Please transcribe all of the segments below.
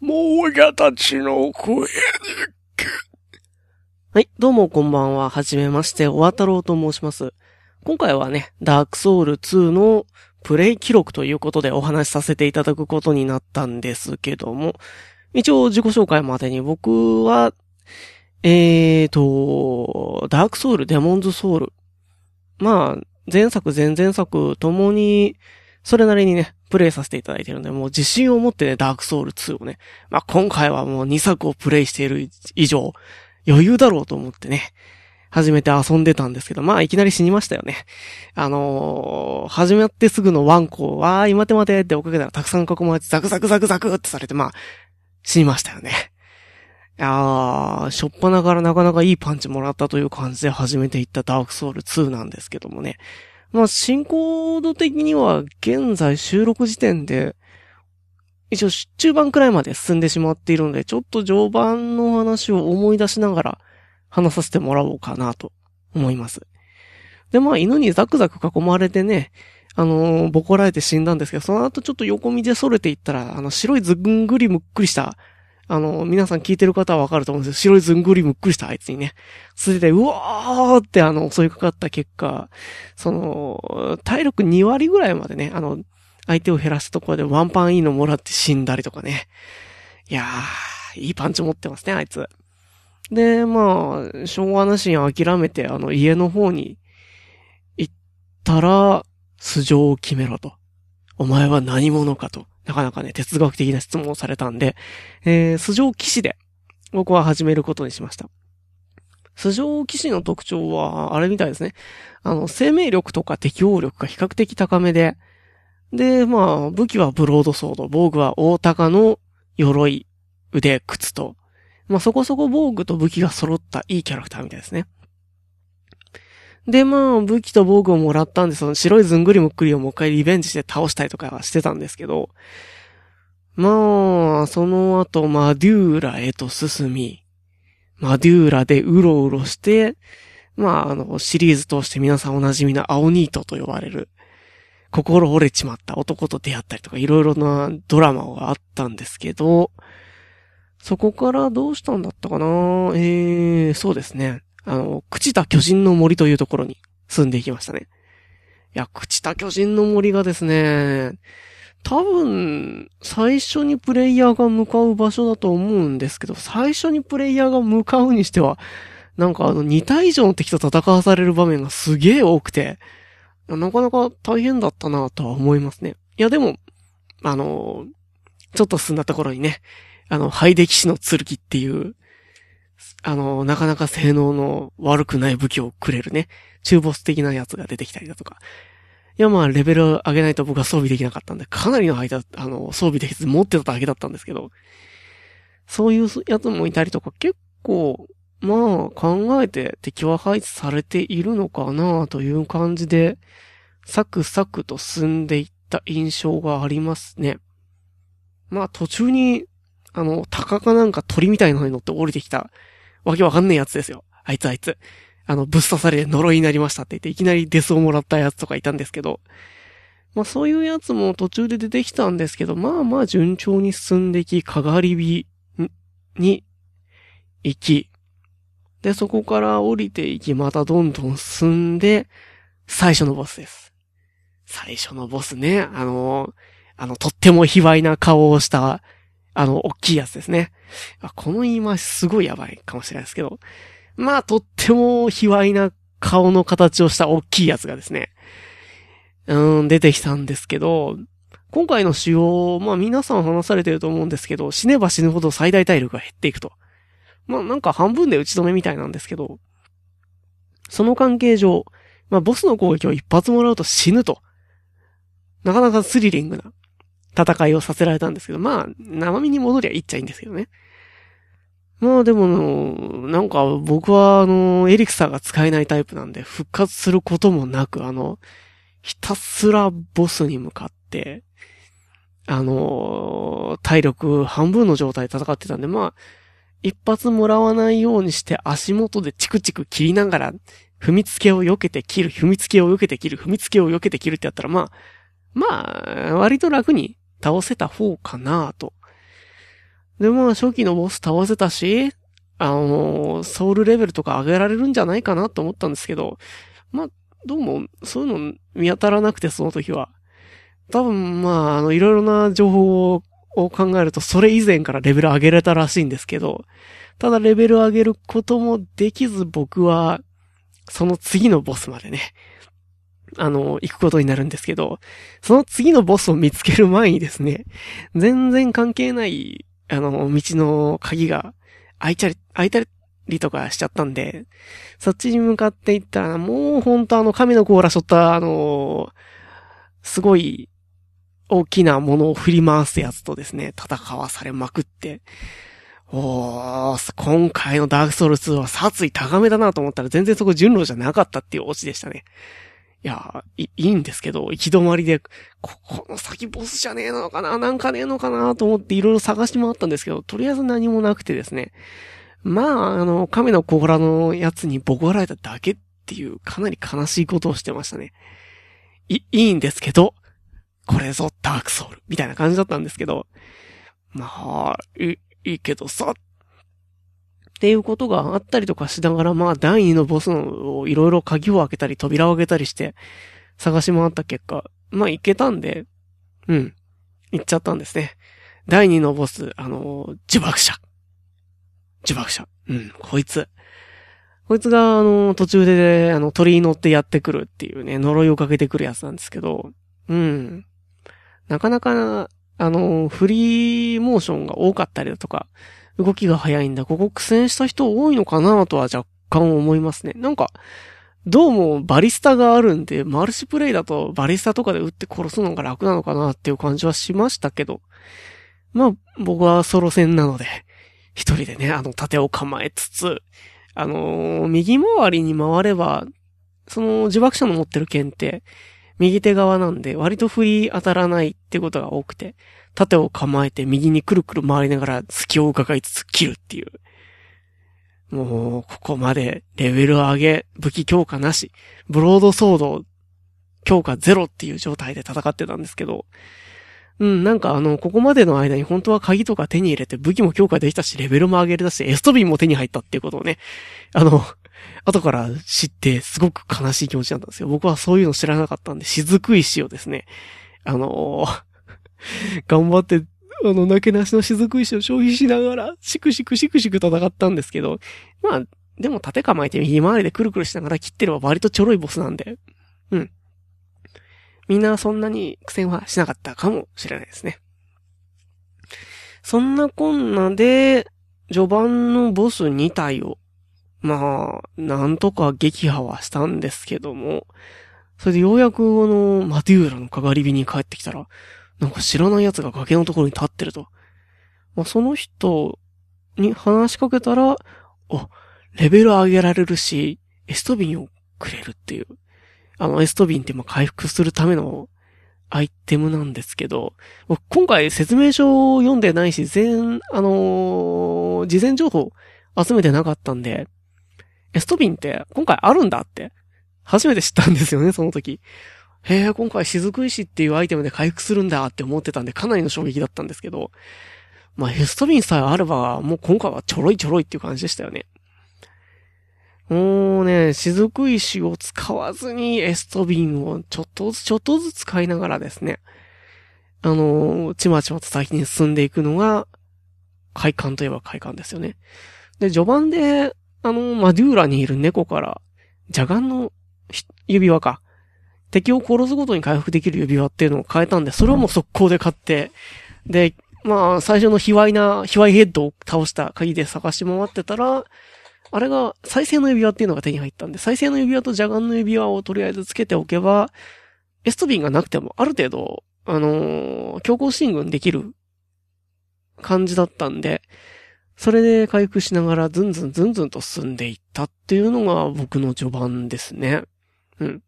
もうやたちの声はい、どうもこんばんは。はじめまして、おわたろうと申します。今回はね、ダークソウル2のプレイ記録ということでお話しさせていただくことになったんですけども、一応自己紹介までに僕は、えーと、ダークソウル、デモンズソウル。まあ、前作、前々作ともに、それなりにね、プレイさせていただいてるんで、もう自信を持ってね、ダークソウル2をね、まあ今回はもう2作をプレイしている以上、余裕だろうと思ってね、始めて遊んでたんですけど、まあいきなり死にましたよね。あのー、始まってすぐのワンコは、今手待てって追っかけたらたくさん囲まれてザクザクザクザクってされて、まあ、死にましたよね。いやー、しょっぱなからなかなかいいパンチもらったという感じで始めていったダークソウル2なんですけどもね。まあ、進行度的には現在収録時点で、一応中盤くらいまで進んでしまっているので、ちょっと序盤の話を思い出しながら話させてもらおうかなと思います。で、まあ、犬にザクザク囲まれてね、あのーボコられて死んだんですけど、その後ちょっと横道で逸れていったら、あの、白いずんぐりむっくりした、あの皆さん聞いてる方はわかると思うんですけど、白いずんぐりむっくりしたあいつにね、それで、うわーってあの、襲いかかった結果、その、体力2割ぐらいまでね、あの、相手を減らすところでワンパンいいのもらって死んだりとかね。いやー、いいパンチ持ってますね、あいつ。で、まあ、しょうがなしに諦めて、あの、家の方に行ったら、素性を決めろと。お前は何者かと。なかなかね、哲学的な質問をされたんで、えー、素性騎士で、僕は始めることにしました。素性騎士の特徴は、あれみたいですね。あの、生命力とか適応力が比較的高めで、で、まあ、武器はブロードソード、防具は大高の鎧、腕、靴と、まあそこそこ防具と武器が揃ったいいキャラクターみたいですね。で、まあ、武器と防具をもらったんで、その白いずんぐりむっくりをもう一回リベンジして倒したりとかはしてたんですけど、まあ、その後、マデューラへと進み、マデューラでうろうろして、まあ、あの、シリーズ通して皆さんお馴染みの青ニートと呼ばれる、心折れちまった男と出会ったりとか、いろいろなドラマがあったんですけど、そこからどうしたんだったかな？えー、そうですね。あの、朽ちた巨人の森というところに住んでいきましたね。いや、朽ちた巨人の森がですね、多分、最初にプレイヤーが向かう場所だと思うんですけど、最初にプレイヤーが向かうにしては、なんかあの、2体以上の敵と戦わされる場面がすげえ多くて、なかなか大変だったなとは思いますね。いや、でも、あの、ちょっと進んだところにね、あの、ハイデ騎士の剣っていう、あの、なかなか性能の悪くない武器をくれるね、中ボス的なやつが出てきたりだとか。いや、まあ、レベル上げないと僕は装備できなかったんで、かなりの間、あの、装備できず持ってただけだったんですけど、そういうやつもいたりとか、結構、まあ、考えて敵は配置されているのかなという感じで、サクサクと進んでいった印象がありますね。まあ、途中に、あの、鷹かなんか鳥みたいなのに乗って降りてきた、わけわかんねえやつですよ。あいつあいつ。あの、ぶっ刺されて呪いになりましたって言って、いきなりデスをもらったやつとかいたんですけど、まあそういうやつも途中で出てきたんですけど、まあまあ順調に進んでいき、かがり火に行き、で、そこから降りていき、またどんどん進んで、最初のボスです。最初のボスね、あの、あの、とっても卑猥な顔をした、あの、大きいやつですね。この言い回しすごいやばいかもしれないですけど、まあ、とっても卑猥な顔の形をした大きいやつがですね、うん、出てきたんですけど、今回の仕様、まあ皆さん話されてると思うんですけど、死ねば死ぬほど最大体力が減っていくと。まあなんか半分で打ち止めみたいなんですけど、その関係上、まあボスの攻撃を一発もらうと死ぬと。なかなかスリリングな戦いをさせられたんですけど、まあ生身に戻りゃいっちゃいいんですけどね。まあでも、なんか僕はあの、エリクサーが使えないタイプなんで復活することもなく、あの、ひたすらボスに向かって、あの、体力半分の状態で戦ってたんで、まあ、一発もらわないようにして足元でチクチク切りながら、踏みつけを避けて切る、踏みつけを避けて切る、踏みつけを避けて切るってやったら、まあ、まあ、割と楽に倒せた方かなと。で、まあ、初期のボス倒せたし、あの、ソウルレベルとか上げられるんじゃないかなと思ったんですけど、まあ、どうも、そういうの見当たらなくて、その時は。多分、まあ、あの、いろいろな情報を考えると、それ以前からレベル上げれたらしいんですけど、ただレベル上げることもできず、僕は、その次のボスまでね、あの、行くことになるんですけど、その次のボスを見つける前にですね、全然関係ない、あの、道の鍵が開いちゃり、開いたりとかしちゃったんで、そっちに向かっていったら、もうほんとあの亀の甲羅しょった、あの、すごい大きなものを振り回すやつとですね、戦わされまくって、おー、今回のダークソウル2は殺意高めだなと思ったら全然そこ順路じゃなかったっていうオチでしたね。いや、い、いいんですけど、行き止まりで、ここの先ボスじゃねえのかななんかねえのかなと思っていろいろ探し回ったんですけど、とりあえず何もなくてですね。まあ、あの、亀の甲羅のやつにボコられただけっていう、かなり悲しいことをしてましたね。い、いいんですけど、これぞダークソウルみたいな感じだったんですけど、まあ、い、いいけどさ、っっていうことがあったりとかしながら、まあ、第2のボスのいろいろ鍵を開けたり、扉を開けたりして、探し回った結果、まあ、いけたんで、うん、行っちゃったんですね。第2のボス、あの呪縛者。呪縛者。うん、こいつ。こいつが、あの、途中で、あの、鳥に乗ってやってくるっていうね、呪いをかけてくるやつなんですけど、うん。なかなか、あの、フリーモーションが多かったりだとか、動きが早いんだ。ここ苦戦した人多いのかなとは若干思いますね。なんか、どうもバリスタがあるんで、マルチプレイだとバリスタとかで撃って殺すのが楽なのかなっていう感じはしましたけど。まあ、僕はソロ戦なので、一人でね、あの盾を構えつつ、あのー、右回りに回れば、その自爆者の持ってる剣って、右手側なんで、割と振り当たらないってことが多くて、盾を構えて右にくるくる回りながら隙を伺いつつ切るっていう。もう、ここまでレベル上げ、武器強化なし、ブロードソード強化ゼロっていう状態で戦ってたんですけど、うん、なんかあの、ここまでの間に本当は鍵とか手に入れて武器も強化できたし、レベルも上げれたし、エストビンも手に入ったっていうことをね、あの、後から知ってすごく悲しい気持ちなんですよ。僕はそういうの知らなかったんで、雫石をですね、あのー、頑張って、あの、なけなしの雫石を消費しながら、しくしくしくしく戦ったんですけど、まあ、でも盾構えて右回りでくるくるしながら切ってれば割とちょろいボスなんで、うん。みんなそんなに苦戦はしなかったかもしれないですね。そんなこんなで、序盤のボス2体を、まあ、なんとか撃破はしたんですけども、それでようやくあの、マデューラのかがり火に帰ってきたら、なんか知らない奴が崖のところに立ってると。まあ、その人に話しかけたら、お、レベル上げられるし、エストビンをくれるっていう。あの、エストビンってま回復するためのアイテムなんですけど、今回説明書を読んでないし、全、あのー、事前情報集めてなかったんで、エストビンって今回あるんだって、初めて知ったんですよね、その時。へえ、今回雫石っていうアイテムで回復するんだって思ってたんで、かなりの衝撃だったんですけど、まあ、ヘストビンさえあれば、もう今回はちょろいちょろいっていう感じでしたよね。もうね、雫石を使わずにエストビンをちょっとずつちょっとずつ使いながらですね、あのー、ちまちまと先に進んでいくのが、快感といえば快感ですよね。で、序盤で、あのー、マデューラにいる猫から、邪眼の指輪か。敵を殺すごとに回復できる指輪っていうのを変えたんで、それをもう速攻で買って、で、まあ、最初の卑猥な、卑猥ヘッドを倒した鍵で探し回ってたら、あれが、再生の指輪っていうのが手に入ったんで、再生の指輪と邪眼の指輪をとりあえずつけておけば、エストビンがなくても、ある程度、あのー、強行進軍できる感じだったんで、それで回復しながらずんずんずんずんと進んでいったっていうのが僕の序盤ですね。うん。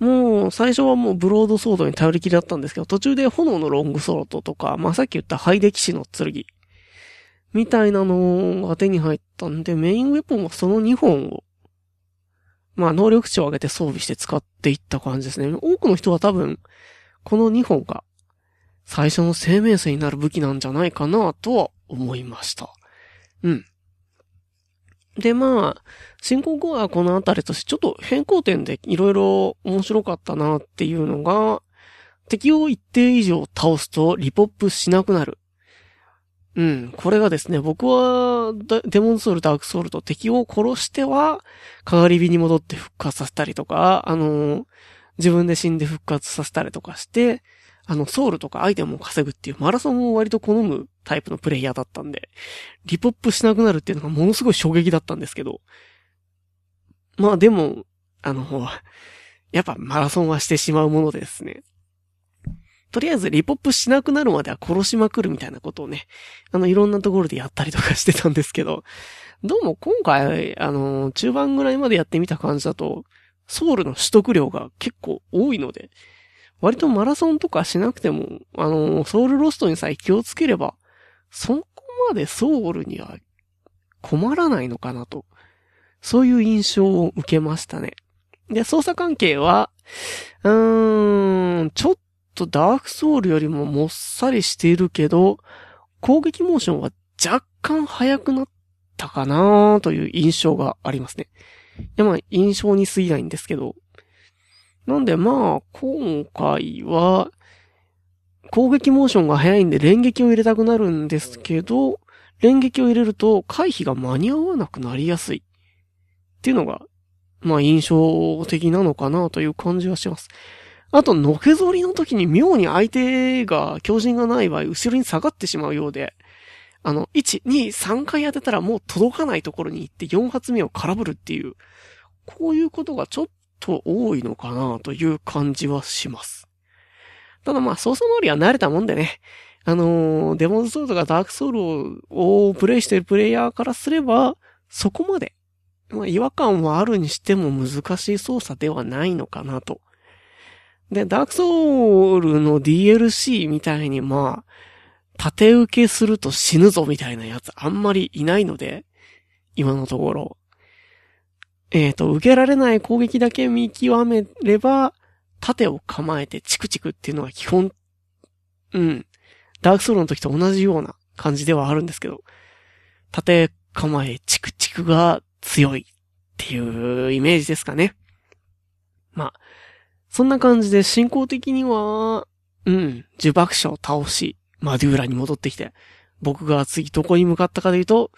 もう、最初はもうブロードソードに頼りきりだったんですけど、途中で炎のロングソロトとか、まあ、さっき言ったハイデキシの剣、みたいなのが手に入ったんで、メインウェポンはその2本を、まあ、能力値を上げて装備して使っていった感じですね。多くの人は多分、この2本が、最初の生命線になる武器なんじゃないかなとは思いました。うん。で、まあ、進行後はこのあたりとしてちょっと変更点でいろいろ面白かったなっていうのが、敵を一定以上倒すとリポップしなくなる。うん。これがですね、僕はデモンソウル、ダークソウルと敵を殺しては、かがり火に戻って復活させたりとか、あのー自分で死んで復活させたりとかして、あの、ソウルとかアイテムを稼ぐっていうマラソンを割と好むタイプのプレイヤーだったんで、リポップしなくなるっていうのがものすごい衝撃だったんですけど、まあでも、あの、やっぱマラソンはしてしまうものですね。とりあえずリポップしなくなるまでは殺しまくるみたいなことをね、あの、いろんなところでやったりとかしてたんですけど、どうも今回、あの、中盤ぐらいまでやってみた感じだと、ソウルの取得量が結構多いので、割とマラソンとかしなくても、あの、ソウルロストにさえ気をつければ、そこまでソウルには困らないのかなと、そういう印象を受けましたね。で、操作関係は、うーん、ちょっとダークソウルよりももっさりしているけど、攻撃モーションは若干速くなったかなという印象がありますね。いや、まあ、印象に過ぎないんですけど。なんで、まあ、今回は、攻撃モーションが速いんで連撃を入れたくなるんですけど、連撃を入れると回避が間に合わなくなりやすい。っていうのが、まあ、印象的なのかなという感じはします。あと、のけぞりの時に妙に相手が強靭がない場合、後ろに下がってしまうようで、あの、1、2、3回当てたらもう届かないところに行って4発目を空振るっていう、こういうことがちょっと多いのかなという感じはします。ただまあ、操作周りは慣れたもんでね、あのーデモンズソウルとかダークソウルををプレイしてるプレイヤーからすれば、そこまで、まあ、違和感はあるにしても難しい操作ではないのかなと。で、ダークソウルの DLC みたいにまあ、縦受けすると死ぬぞみたいなやつあんまりいないので、今のところ。えっ、と、受けられない攻撃だけ見極めれば、盾を構えてチクチクっていうのが基本、うん。ダークソウルの時と同じような感じではあるんですけど、盾構えチクチクが強いっていうイメージですかね。まあ、そんな感じで進行的には、うん、呪縛者を倒し、マデューラに戻ってきて、僕が次どこに向かったかというと、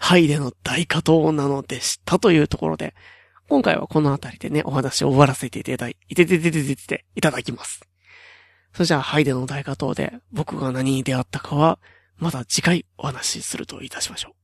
ハイデの大加藤なのでしたというところで、今回はこのあたりでね、お話を終わらせていただい、いててててててていただきます。それじゃあ、ハイデの大加藤で僕が何に出会ったかは、また次回お話しするといたしましょう。